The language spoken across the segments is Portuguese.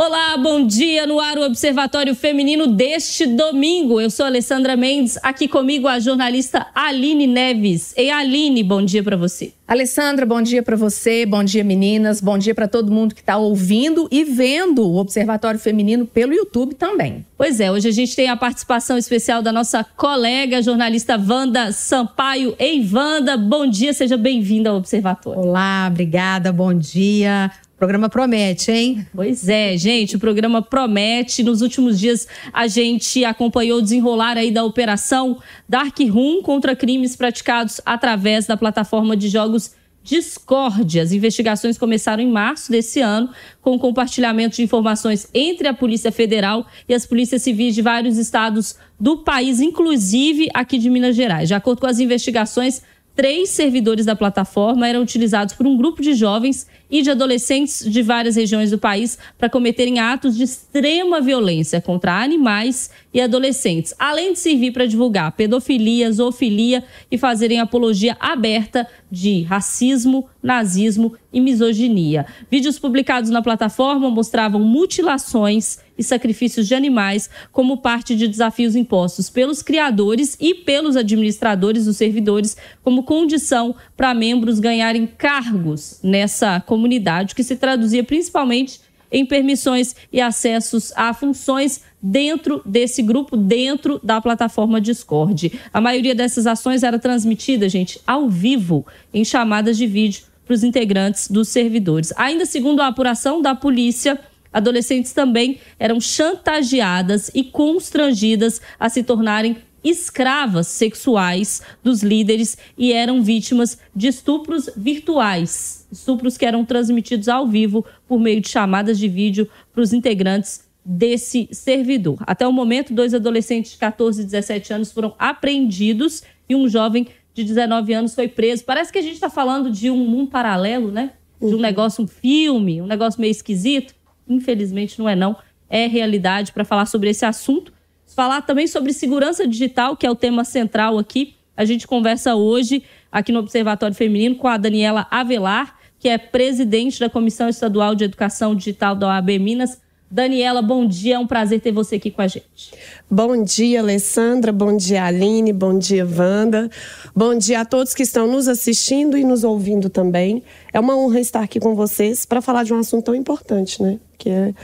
Olá, bom dia no ar o Observatório Feminino deste domingo. Eu sou Alessandra Mendes, aqui comigo a jornalista Aline Neves. Ei, Aline, bom dia para você. Alessandra, bom dia para você, bom dia meninas, bom dia para todo mundo que está ouvindo e vendo o Observatório Feminino pelo YouTube também. Pois é, hoje a gente tem a participação especial da nossa colega jornalista Wanda Sampaio. Ei, Wanda, bom dia, seja bem-vinda ao Observatório. Olá, obrigada, bom dia. O programa promete, hein? Pois é, gente, o programa promete. Nos últimos dias, a gente acompanhou o desenrolar aí da operação Dark Room contra crimes praticados através da plataforma de jogos Discord. As investigações começaram em março desse ano, com o compartilhamento de informações entre a Polícia Federal e as polícias civis de vários estados do país, inclusive aqui de Minas Gerais. De acordo com as investigações, três servidores da plataforma eram utilizados por um grupo de jovens e de adolescentes de várias regiões do país para cometerem atos de extrema violência contra animais e adolescentes, além de servir para divulgar pedofilia, zoofilia e fazerem apologia aberta de racismo, nazismo e misoginia. Vídeos publicados na plataforma mostravam mutilações e sacrifícios de animais como parte de desafios impostos pelos criadores e pelos administradores dos servidores como condição para membros ganharem cargos nessa comunidade, que se traduzia principalmente em permissões e acessos a funções dentro desse grupo, dentro da plataforma Discord. A maioria dessas ações era transmitida, gente, ao vivo, em chamadas de vídeo para os integrantes dos servidores. Ainda segundo a apuração da polícia, adolescentes também eram chantageadas e constrangidas a se tornarem escravas sexuais dos líderes e eram vítimas de estupros virtuais, estupros que eram transmitidos ao vivo por meio de chamadas de vídeo para os integrantes desse servidor. Até o momento, dois adolescentes de 14 e 17 anos foram apreendidos e um jovem de 19 anos foi preso. Parece que a gente está falando de um mundo paralelo, né? De um uhum. negócio, um filme, um negócio meio esquisito. Infelizmente não é não. É realidade para falar sobre esse assunto falar também sobre segurança digital, que é o tema central aqui. A gente conversa hoje aqui no Observatório Feminino com a Daniela Avelar, que é presidente da Comissão Estadual de Educação Digital da OAB Minas. Daniela, bom dia, é um prazer ter você aqui com a gente. Bom dia, Alessandra, bom dia, Aline, bom dia, Wanda. Bom dia a todos que estão nos assistindo e nos ouvindo também. É uma honra estar aqui com vocês para falar de um assunto tão importante, né? Que é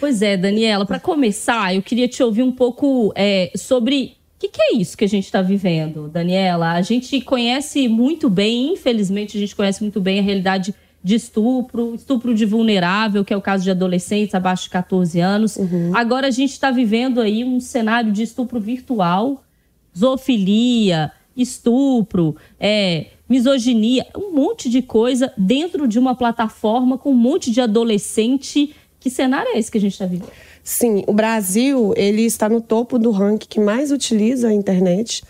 Pois é, Daniela, para começar, eu queria te ouvir um pouco é, sobre o que, que, é isso que a gente está vivendo, Daniela? A gente conhece muito bem, infelizmente, a gente conhece muito bem a realidade de estupro, estupro de vulnerável, que é o caso de adolescentes abaixo de 14 anos. Uhum. Agora a gente está vivendo aí um cenário de estupro virtual, zoofilia, estupro, é, misoginia, um monte de coisa dentro de uma plataforma com um monte de adolescente que cenário é esse que a gente está vivendo? Sim, o Brasil ele está no topo do ranking que mais utiliza a internet,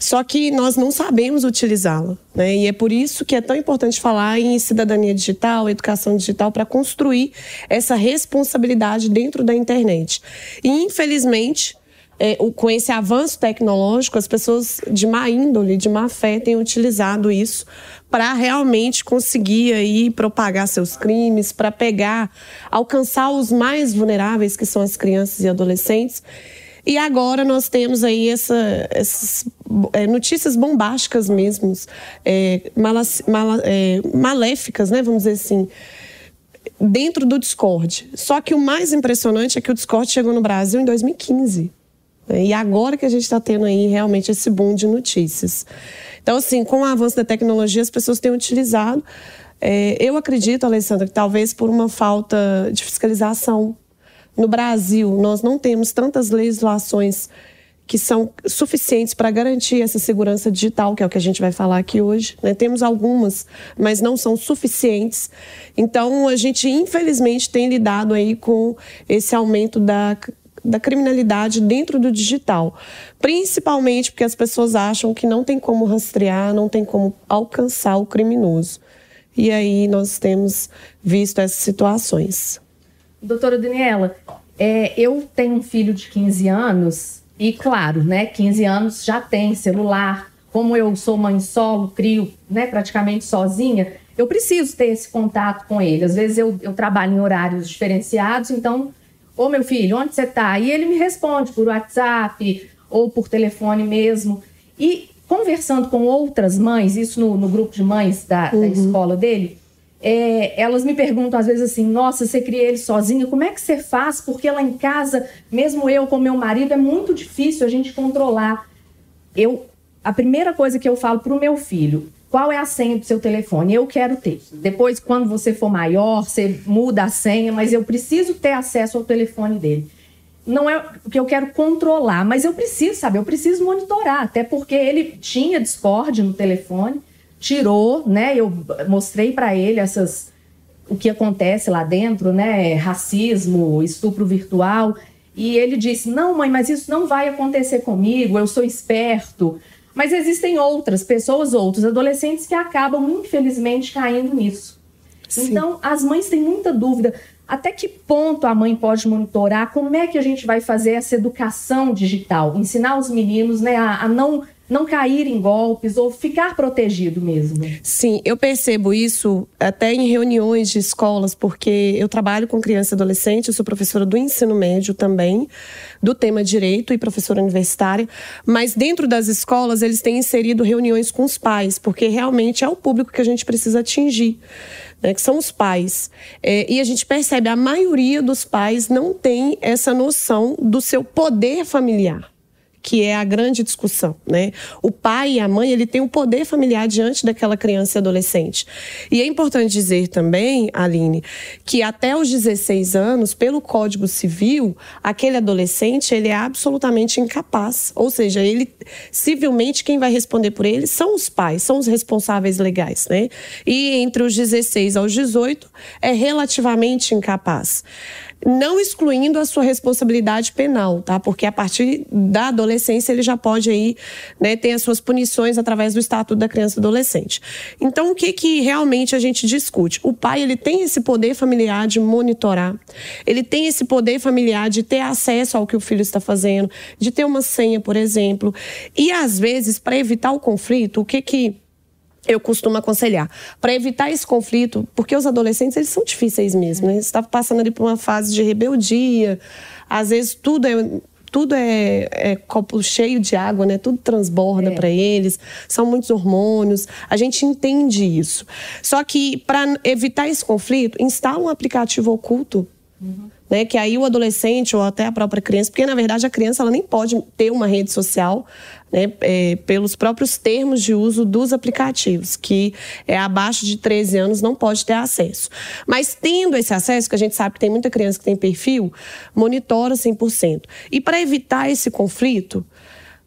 só que nós não sabemos utilizá-la, né? E é por isso que é tão importante falar em cidadania digital, educação digital para construir essa responsabilidade dentro da internet. E infelizmente é, com esse avanço tecnológico, as pessoas de má índole, de má fé, têm utilizado isso para realmente conseguir aí propagar seus crimes, para pegar, alcançar os mais vulneráveis, que são as crianças e adolescentes. E agora nós temos aí essa, essas é, notícias bombásticas mesmo, é, mala, é, maléficas, né, vamos dizer assim, dentro do Discord. Só que o mais impressionante é que o Discord chegou no Brasil em 2015. Né? E agora que a gente está tendo aí realmente esse boom de notícias. Então, assim, com o avanço da tecnologia, as pessoas têm utilizado. É, eu acredito, Alessandra, que talvez por uma falta de fiscalização. No Brasil, nós não temos tantas legislações que são suficientes para garantir essa segurança digital, que é o que a gente vai falar aqui hoje. Né? Temos algumas, mas não são suficientes. Então, a gente, infelizmente, tem lidado aí com esse aumento da da criminalidade dentro do digital. Principalmente porque as pessoas acham que não tem como rastrear, não tem como alcançar o criminoso. E aí nós temos visto essas situações. Doutora Daniela, é, eu tenho um filho de 15 anos e, claro, né, 15 anos já tem celular. Como eu sou mãe solo, crio né, praticamente sozinha, eu preciso ter esse contato com ele. Às vezes eu, eu trabalho em horários diferenciados, então, ô meu filho, onde você está? E ele me responde por WhatsApp ou por telefone mesmo. E conversando com outras mães, isso no, no grupo de mães da, uhum. da escola dele, é, elas me perguntam às vezes assim: nossa, você cria ele sozinha, como é que você faz? Porque lá em casa, mesmo eu com meu marido, é muito difícil a gente controlar. Eu, a primeira coisa que eu falo para o meu filho: qual é a senha do seu telefone? Eu quero ter. Depois, quando você for maior, você muda a senha, mas eu preciso ter acesso ao telefone dele não é o que eu quero controlar, mas eu preciso saber, eu preciso monitorar, até porque ele tinha Discord no telefone, tirou, né? Eu mostrei para ele essas o que acontece lá dentro, né? Racismo, estupro virtual, e ele disse: "Não, mãe, mas isso não vai acontecer comigo, eu sou esperto". Mas existem outras pessoas, outros adolescentes que acabam infelizmente caindo nisso. Sim. Então, as mães têm muita dúvida. Até que ponto a mãe pode monitorar? Como é que a gente vai fazer essa educação digital? Ensinar os meninos né, a, a não não cair em golpes ou ficar protegido mesmo. Sim, eu percebo isso até em reuniões de escolas, porque eu trabalho com criança e adolescente, eu sou professora do ensino médio também, do tema direito e professora universitária, mas dentro das escolas eles têm inserido reuniões com os pais, porque realmente é o público que a gente precisa atingir né, que são os pais. É, e a gente percebe a maioria dos pais não tem essa noção do seu poder familiar que é a grande discussão, né? O pai e a mãe, ele tem o um poder familiar diante daquela criança e adolescente. E é importante dizer também, Aline, que até os 16 anos, pelo Código Civil, aquele adolescente, ele é absolutamente incapaz. Ou seja, ele civilmente quem vai responder por ele são os pais, são os responsáveis legais, né? E entre os 16 aos 18 é relativamente incapaz não excluindo a sua responsabilidade penal, tá? Porque a partir da adolescência ele já pode aí, né, ter as suas punições através do Estatuto da Criança e Adolescente. Então, o que que realmente a gente discute? O pai, ele tem esse poder familiar de monitorar, ele tem esse poder familiar de ter acesso ao que o filho está fazendo, de ter uma senha, por exemplo. E às vezes, para evitar o conflito, o que que eu costumo aconselhar para evitar esse conflito, porque os adolescentes eles são difíceis mesmo, né? Está passando ali por uma fase de rebeldia, às vezes tudo é tudo é, é copo cheio de água, né? Tudo transborda é. para eles, são muitos hormônios. A gente entende isso. Só que para evitar esse conflito, instala um aplicativo oculto. Uhum né? Que aí o adolescente ou até a própria criança, porque na verdade a criança ela nem pode ter uma rede social, né? É, pelos próprios termos de uso dos aplicativos, que é abaixo de 13 anos não pode ter acesso. Mas tendo esse acesso, que a gente sabe que tem muita criança que tem perfil, monitora 100%. E para evitar esse conflito,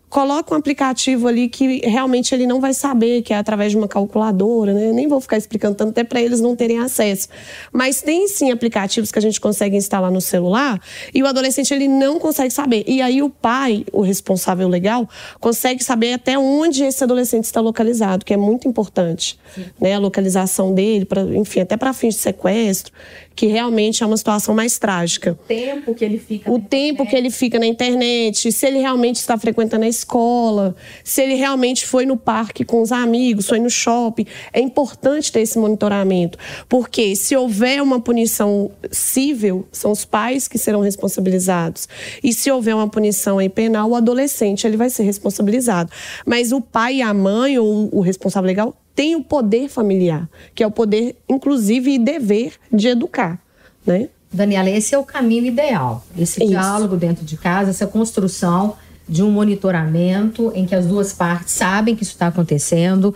coloca um aplicativo ali que realmente ele não vai saber que é através de uma calculadora, né? Eu nem vou ficar explicando tanto até para eles não terem acesso. Mas tem sim aplicativos que a gente consegue instalar no celular e o adolescente ele não consegue saber. E aí o pai, o responsável legal, consegue saber até onde esse adolescente está localizado, que é muito importante, sim. né? A localização dele, para, enfim, até para fins de sequestro que realmente é uma situação mais trágica. O tempo que ele fica. O tempo internet. que ele fica na internet, se ele realmente está frequentando a escola, se ele realmente foi no parque com os amigos, foi no shopping. É importante ter esse monitoramento, porque se houver uma punição civil, são os pais que serão responsabilizados. E se houver uma punição aí penal, o adolescente ele vai ser responsabilizado. Mas o pai e a mãe ou o responsável legal tem o poder familiar, que é o poder, inclusive, e dever de educar, né? Daniela, esse é o caminho ideal. Esse isso. diálogo dentro de casa, essa construção de um monitoramento em que as duas partes sabem que isso está acontecendo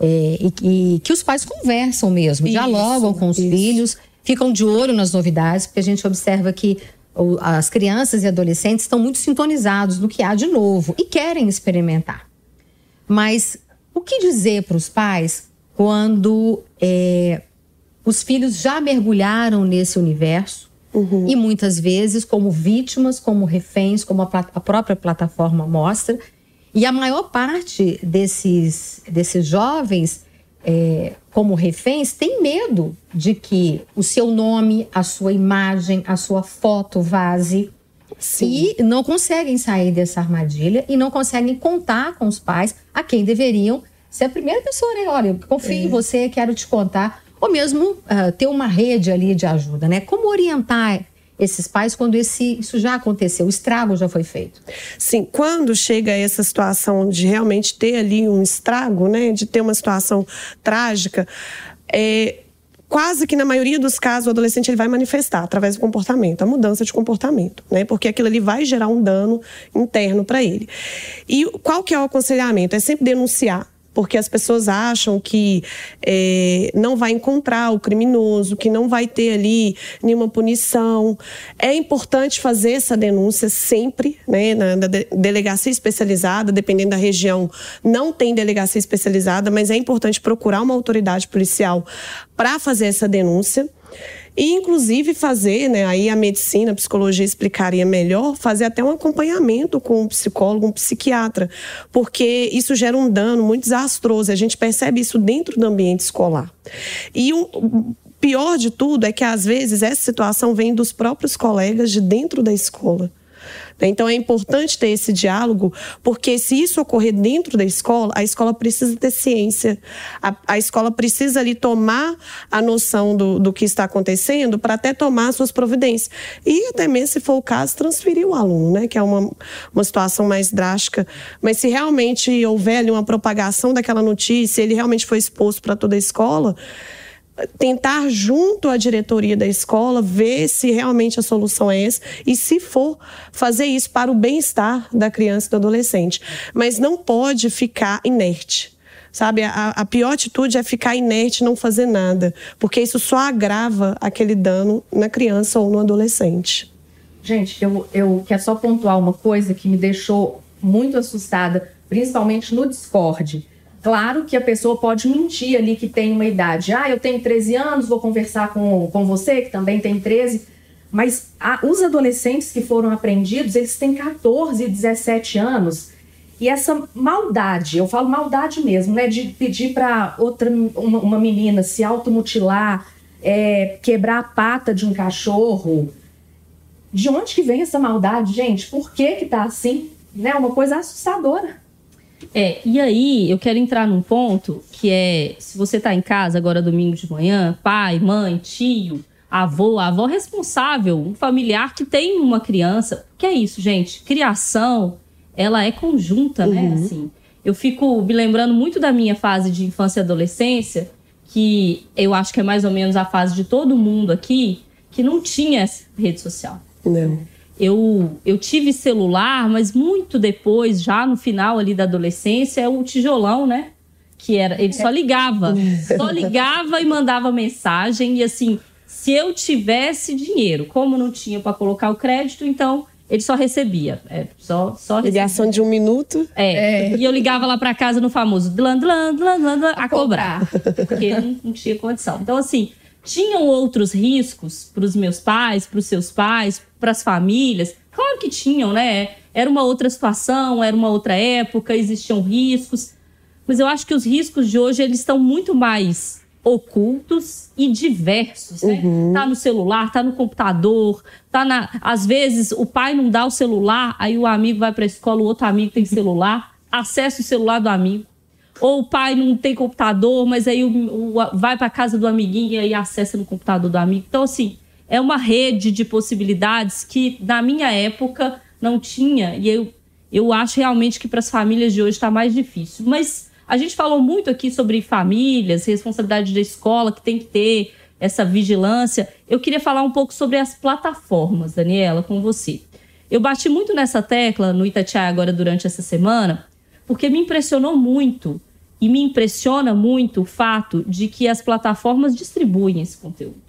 é, e, e, que os pais conversam mesmo, isso, dialogam com os isso. filhos, ficam de olho nas novidades, porque a gente observa que as crianças e adolescentes estão muito sintonizados no que há de novo e querem experimentar. Mas o que dizer para os pais quando é, os filhos já mergulharam nesse universo uhum. e muitas vezes como vítimas, como reféns, como a, a, própria plataforma mostra. E a maior parte desses, desses jovens, é, como reféns, tem medo de que o seu nome, a sua imagem, a sua foto vaze. Sim. E não conseguem sair dessa armadilha e não conseguem contar com os pais a quem deveriam é a primeira pessoa, né? Olha, eu confio é. em você, quero te contar. Ou mesmo uh, ter uma rede ali de ajuda, né? Como orientar esses pais quando esse, isso já aconteceu, o estrago já foi feito? Sim, quando chega essa situação de realmente ter ali um estrago, né, de ter uma situação trágica, é, quase que na maioria dos casos o adolescente ele vai manifestar através do comportamento, a mudança de comportamento, né? Porque aquilo ali vai gerar um dano interno para ele. E qual que é o aconselhamento? É sempre denunciar porque as pessoas acham que é, não vai encontrar o criminoso, que não vai ter ali nenhuma punição. É importante fazer essa denúncia sempre, né, na, delegacia especializada, dependendo da região, não tem delegacia especializada, mas é importante procurar uma autoridade policial para fazer essa denúncia. E, inclusive, fazer, né, aí a medicina, a psicologia explicaria melhor, fazer até um acompanhamento com um psicólogo, um psiquiatra, porque isso gera um dano muito desastroso. A gente percebe isso dentro do ambiente escolar. E o pior de tudo é que, às vezes, essa situação vem dos próprios colegas de dentro da escola. Né? Então é importante ter esse diálogo, porque se isso ocorrer dentro da escola, a escola precisa ter ciência, a, a escola precisa ali tomar a noção do, do que está acontecendo para até tomar suas providências. E até mesmo, se for o caso, transferir o aluno, né? que é uma, uma situação mais drástica. Mas se realmente houver ali uma propagação daquela notícia, ele realmente foi exposto para toda a escola, tentar junto à diretoria da escola ver se realmente a solução é essa e se for fazer isso para o bem-estar da criança e do adolescente, mas não pode ficar inerte. Sabe, a, a pior atitude é ficar inerte e não fazer nada, porque isso só agrava aquele dano na criança ou no adolescente. Gente, eu, eu quero só pontuar uma coisa que me deixou muito assustada, principalmente no Discord Claro que a pessoa pode mentir ali que tem uma idade. Ah, eu tenho 13 anos, vou conversar com, com você, que também tem 13. Mas a, os adolescentes que foram apreendidos, eles têm 14 e 17 anos. E essa maldade, eu falo maldade mesmo, né? De pedir para outra uma, uma, menina se automutilar, é, quebrar a pata de um cachorro. De onde que vem essa maldade, gente? Por que que tá assim? Né? Uma coisa assustadora. É, e aí eu quero entrar num ponto que é: se você tá em casa agora domingo de manhã, pai, mãe, tio, avô, avó responsável, um familiar que tem uma criança. Que é isso, gente? Criação, ela é conjunta, né? Uhum. Assim, eu fico me lembrando muito da minha fase de infância e adolescência, que eu acho que é mais ou menos a fase de todo mundo aqui, que não tinha rede social. Não eu, eu tive celular, mas muito depois, já no final ali da adolescência, é o tijolão, né? Que era, ele só ligava, só ligava e mandava mensagem. E assim, se eu tivesse dinheiro, como não tinha para colocar o crédito, então ele só recebia. É, só, só recebia. Ligação de um minuto? É. é. E eu ligava lá para casa no famoso dlan, dlan, dlan, dlan, a cobrar. Porque não, não tinha condição. Então, assim, tinham outros riscos para os meus pais, para os seus pais, para as famílias? Claro que tinham, né? Era uma outra situação, era uma outra época, existiam riscos. Mas eu acho que os riscos de hoje eles estão muito mais ocultos e diversos, né? Uhum. Tá no celular, tá no computador, tá na. Às vezes o pai não dá o celular, aí o amigo vai para a escola, o outro amigo tem celular, acessa o celular do amigo. Ou o pai não tem computador, mas aí o, o vai para casa do amiguinho e acessa no computador do amigo. Então, assim, é uma rede de possibilidades que, na minha época, não tinha. E eu, eu acho realmente que para as famílias de hoje está mais difícil. Mas a gente falou muito aqui sobre famílias, responsabilidade da escola, que tem que ter essa vigilância. Eu queria falar um pouco sobre as plataformas, Daniela, com você. Eu bati muito nessa tecla no Itatiaia agora durante essa semana, porque me impressionou muito e me impressiona muito o fato de que as plataformas distribuem esse conteúdo.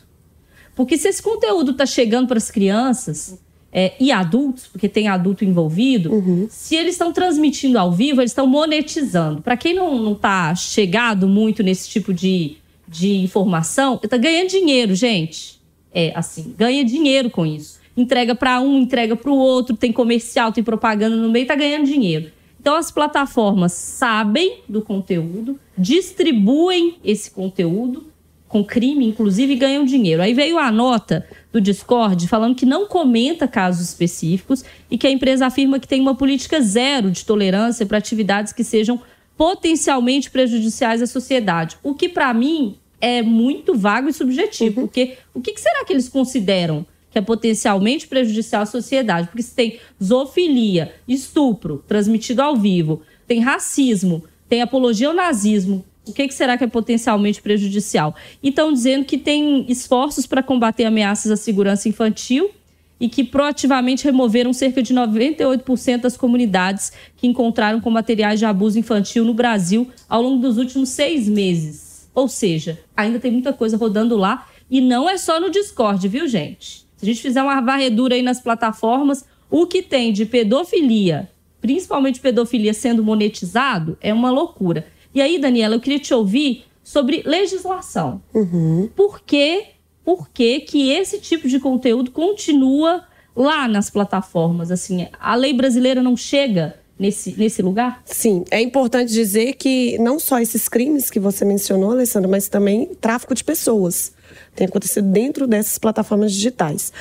Porque se esse conteúdo está chegando para as crianças é, e adultos, porque tem adulto envolvido, uhum. se eles estão transmitindo ao vivo, eles estão monetizando. Para quem não está chegado muito nesse tipo de, de informação, está ganhando dinheiro, gente. É assim, ganha dinheiro com isso. Entrega para um, entrega para o outro, tem comercial, tem propaganda no meio, está ganhando dinheiro. Então as plataformas sabem do conteúdo, distribuem esse conteúdo com crime, inclusive, ganham dinheiro. Aí veio a nota do Discord falando que não comenta casos específicos e que a empresa afirma que tem uma política zero de tolerância para atividades que sejam potencialmente prejudiciais à sociedade. O que, para mim, é muito vago e subjetivo, uhum. porque o que será que eles consideram que é potencialmente prejudicial à sociedade? Porque se tem zoofilia, estupro transmitido ao vivo, tem racismo, tem apologia ao nazismo, o que, será que é potencialmente prejudicial? E estão dizendo que tem esforços para combater ameaças à segurança infantil e que proativamente removeram cerca de 98% das comunidades que encontraram com materiais de abuso infantil no Brasil ao longo dos últimos seis meses. Ou seja, ainda tem muita coisa rodando lá e não é só no Discord, viu, gente? Se a gente fizer uma varredura aí nas plataformas, o que tem de pedofilia, principalmente pedofilia sendo monetizado, é uma loucura. E aí, Daniela, eu queria te ouvir sobre legislação. Uhum. Por que por que, que esse tipo de conteúdo continua lá nas plataformas. Assim, a lei brasileira não chega nesse, nesse lugar? Sim, é importante dizer que não só esses crimes que você mencionou, Alessandra, mas também tráfico de pessoas tem acontecido dentro dessas plataformas digitais.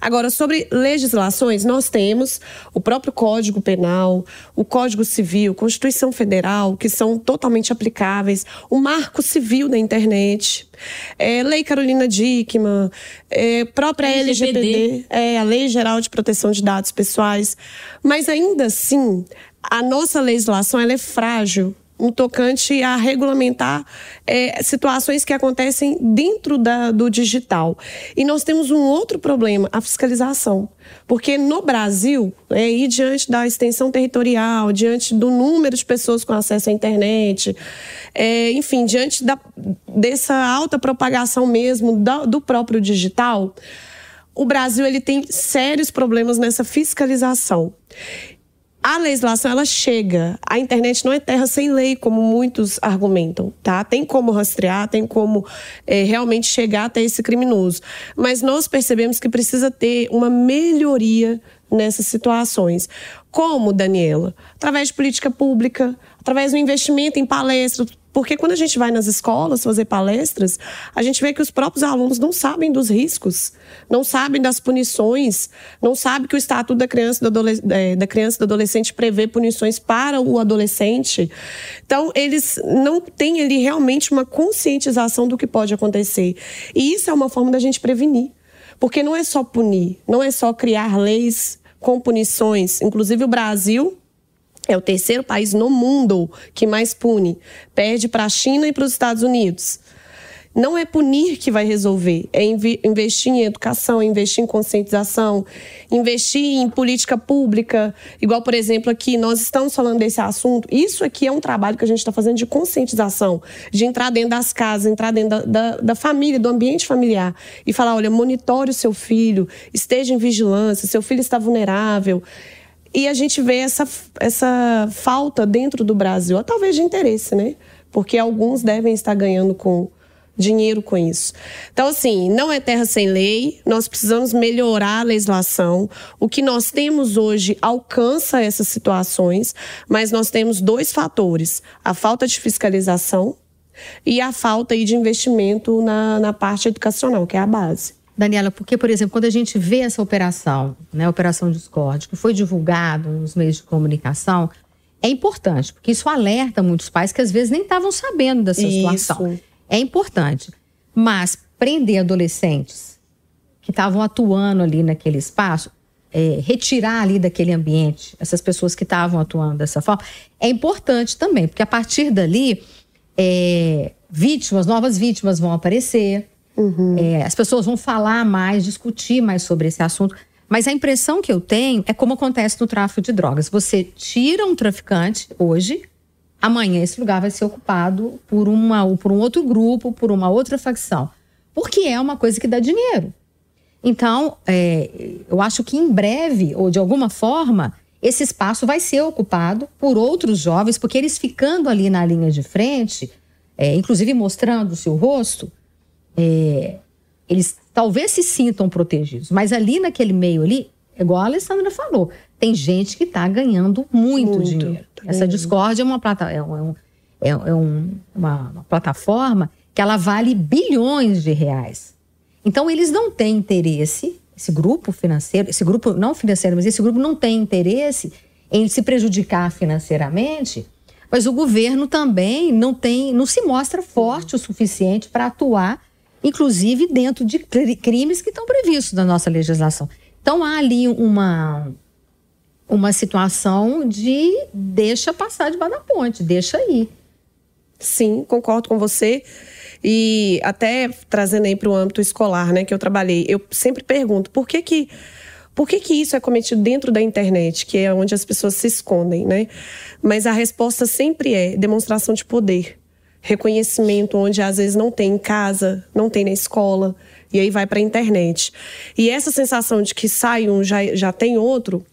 Agora, sobre legislações, nós temos o próprio Código Penal, o Código Civil, Constituição Federal, que são totalmente aplicáveis, o Marco Civil da Internet, é, Lei Carolina Dickmann, é, própria LGPD, LGPD é, a Lei Geral de Proteção de Dados Pessoais. Mas ainda assim, a nossa legislação ela é frágil no tocante a regulamentar é, situações que acontecem dentro da, do digital. E nós temos um outro problema, a fiscalização. Porque no Brasil, é, e diante da extensão territorial, diante do número de pessoas com acesso à internet, é, enfim, diante da, dessa alta propagação mesmo do, do próprio digital, o Brasil ele tem sérios problemas nessa fiscalização a legislação ela chega. A internet não é terra sem lei, como muitos argumentam, tá? Tem como rastrear, tem como é, realmente chegar até esse criminoso. Mas nós percebemos que precisa ter uma melhoria nessas situações. Como, Daniela? Através de política pública, através do investimento em palestras, porque quando a gente vai nas escolas fazer palestras, a gente vê que os próprios alunos não sabem dos riscos, não sabem das punições, não sabem que o Estatuto da Criança e do, é, da criança do Adolescente prevê punições para o adolescente. Então, eles não têm ali realmente uma conscientização do que pode acontecer. E isso é uma forma da gente prevenir. Porque não é só punir, não é só criar leis com punições. Inclusive, o Brasil é o terceiro país no mundo que mais pune. Perde para a China e para os Estados Unidos. Não é punir que vai resolver, é investir em educação, investir em conscientização, investir em política pública. Igual, por exemplo, aqui nós estamos falando desse assunto. Isso aqui é um trabalho que a gente está fazendo de conscientização, de entrar dentro das casas, entrar dentro da, da, da família, do ambiente familiar e falar: olha, monitore o seu filho, esteja em vigilância, seu filho está vulnerável. E a gente vê essa, essa falta dentro do Brasil, ou talvez de interesse, né? Porque alguns devem estar ganhando com dinheiro com isso. Então, assim, não é terra sem lei, nós precisamos melhorar a legislação. O que nós temos hoje alcança essas situações, mas nós temos dois fatores: a falta de fiscalização e a falta de investimento na, na parte educacional, que é a base. Daniela, porque, por exemplo, quando a gente vê essa operação, né, a Operação Discord, que foi divulgado nos meios de comunicação, é importante, porque isso alerta muitos pais que às vezes nem estavam sabendo dessa isso. situação. É importante. Mas prender adolescentes que estavam atuando ali naquele espaço, é, retirar ali daquele ambiente essas pessoas que estavam atuando dessa forma, é importante também, porque a partir dali, é, vítimas, novas vítimas vão aparecer, Uhum. É, as pessoas vão falar mais, discutir mais sobre esse assunto. Mas a impressão que eu tenho é como acontece no tráfico de drogas. Você tira um traficante hoje, amanhã esse lugar vai ser ocupado por, uma, por um outro grupo, por uma outra facção. Porque é uma coisa que dá dinheiro. Então, é, eu acho que em breve, ou de alguma forma, esse espaço vai ser ocupado por outros jovens, porque eles ficando ali na linha de frente, é, inclusive mostrando o seu rosto, é, eles talvez se sintam protegidos, mas ali naquele meio ali, igual a Alessandra falou, tem gente que está ganhando muito, muito, dinheiro. Essa Discord é uma, plata, é, um, é, é um, uma, uma plataforma que ela vale bilhões de reais. Então eles não têm interesse, esse grupo financeiro, esse grupo não financeiro, mas esse grupo não tem interesse em se prejudicar financeiramente Mas o governo também não tem, não se mostra forte o suficiente para atuar, inclusive dentro de crimes que estão previstos na nossa legislação. Então há ali uma uma situação de deixa passar debaixo da ponte, deixa aí. Sim, concordo com você. E até trazendo aí para o âmbito escolar, né, que eu trabalhei, eu sempre pergunto por que que por que, que isso é cometido dentro da internet, que é onde as pessoas se escondem, né? Mas a resposta sempre é demonstração de poder, reconhecimento, onde às vezes não tem em casa, não tem na escola, e aí vai para a internet. E essa sensação de que sai um, já, já tem outro,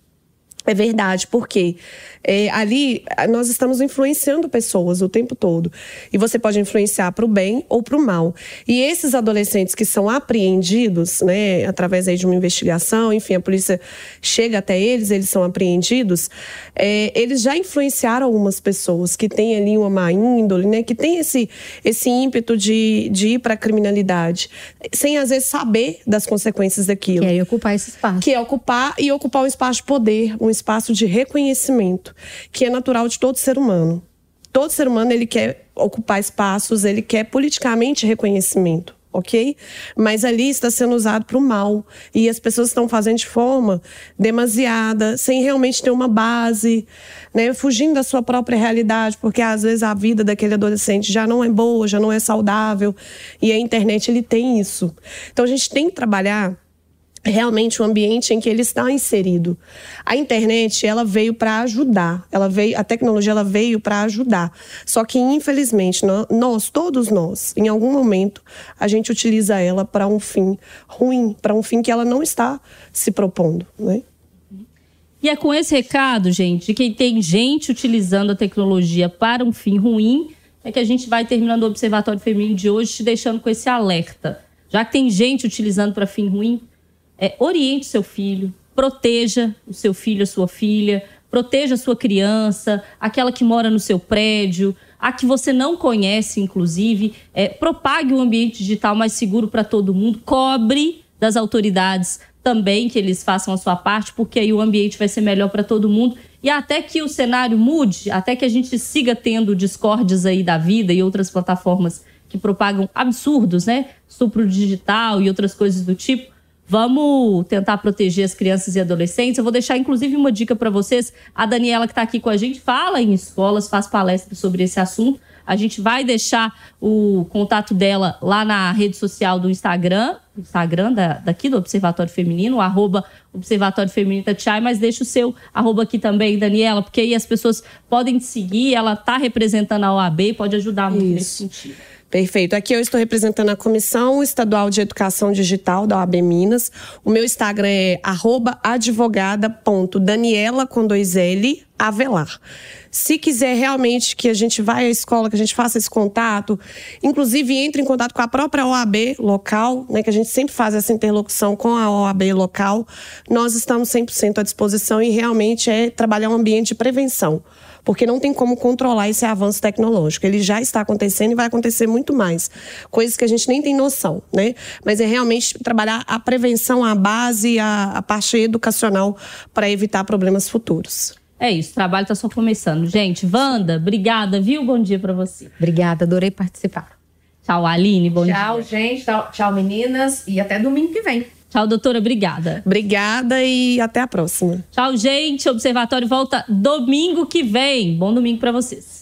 é verdade, porque é, ali nós estamos influenciando pessoas o tempo todo. E você pode influenciar para o bem ou para o mal. E esses adolescentes que são apreendidos, né, através aí de uma investigação, enfim, a polícia chega até eles, eles são apreendidos, é, eles já influenciaram algumas pessoas que têm ali uma má índole, né, que tem esse, esse ímpeto de, de ir para a criminalidade, sem às vezes saber das consequências daquilo. Que é ocupar esse espaço. Que é ocupar e ocupar um espaço de poder, um espaço de reconhecimento, que é natural de todo ser humano. Todo ser humano ele quer ocupar espaços, ele quer politicamente reconhecimento ok? Mas ali está sendo usado para o mal. E as pessoas estão fazendo de forma demasiada, sem realmente ter uma base, né? fugindo da sua própria realidade, porque às vezes a vida daquele adolescente já não é boa, já não é saudável. E a internet ele tem isso. Então a gente tem que trabalhar realmente o ambiente em que ele está inserido. A internet, ela veio para ajudar, ela veio, a tecnologia ela veio para ajudar. Só que infelizmente nós, todos nós, em algum momento, a gente utiliza ela para um fim ruim, para um fim que ela não está se propondo, né? E é com esse recado, gente, de que tem gente utilizando a tecnologia para um fim ruim, é que a gente vai terminando o Observatório Feminino de hoje, te deixando com esse alerta. Já que tem gente utilizando para fim ruim, é, oriente seu filho, proteja o seu filho, a sua filha, proteja a sua criança, aquela que mora no seu prédio, a que você não conhece, inclusive, é, propague um ambiente digital mais seguro para todo mundo, cobre das autoridades também que eles façam a sua parte, porque aí o ambiente vai ser melhor para todo mundo. E até que o cenário mude, até que a gente siga tendo discordes aí da vida e outras plataformas que propagam absurdos, né? Supro digital e outras coisas do tipo Vamos tentar proteger as crianças e adolescentes. Eu vou deixar, inclusive, uma dica para vocês. A Daniela, que está aqui com a gente, fala em escolas, faz palestras sobre esse assunto. A gente vai deixar o contato dela lá na rede social do Instagram, Instagram da, daqui do Observatório Feminino, arroba Observatório Feminino Tatiai, mas deixa o seu arroba aqui também, Daniela, porque aí as pessoas podem te seguir, ela está representando a OAB, pode ajudar muito Isso. nesse sentido. Perfeito. Aqui eu estou representando a Comissão Estadual de Educação Digital da OAB Minas. O meu Instagram é advogada.daniela com dois L Avelar. Se quiser realmente que a gente vá à escola, que a gente faça esse contato, inclusive entre em contato com a própria OAB local, né, que a gente sempre faz essa interlocução com a OAB local, nós estamos 100% à disposição e realmente é trabalhar um ambiente de prevenção porque não tem como controlar esse avanço tecnológico. Ele já está acontecendo e vai acontecer muito mais. Coisas que a gente nem tem noção, né? Mas é realmente trabalhar a prevenção, a base, a, a parte educacional para evitar problemas futuros. É isso, o trabalho está só começando. Gente, Wanda, obrigada, viu? Bom dia para você. Obrigada, adorei participar. Tchau, Aline, bom tchau, dia. Tchau, gente. Tchau, tchau, meninas. E até domingo que vem. Tchau, doutora. Obrigada. Obrigada e até a próxima. Tchau, gente. O Observatório volta domingo que vem. Bom domingo para vocês.